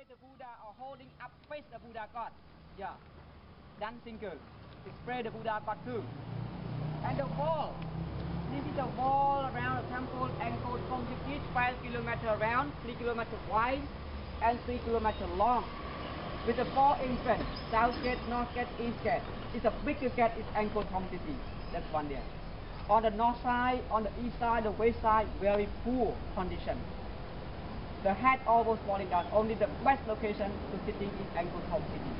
spray the Buddha or holding up face the Buddha god. Yeah. Dancing girl. They spray the Buddha god too. And the wall. This is a wall around the temple Angkor Thom Sikit, 5 kilometer around, 3 kilometer wide, and 3 kilometer long. With the four entrance, south gate, north gate, east gate. It's a bigger gate is Angkor Thom City. That's one there. On the north side, on the east side, the west side, very poor condition. The head almost falling down. Only the best location to sitting is Angkor Thom City.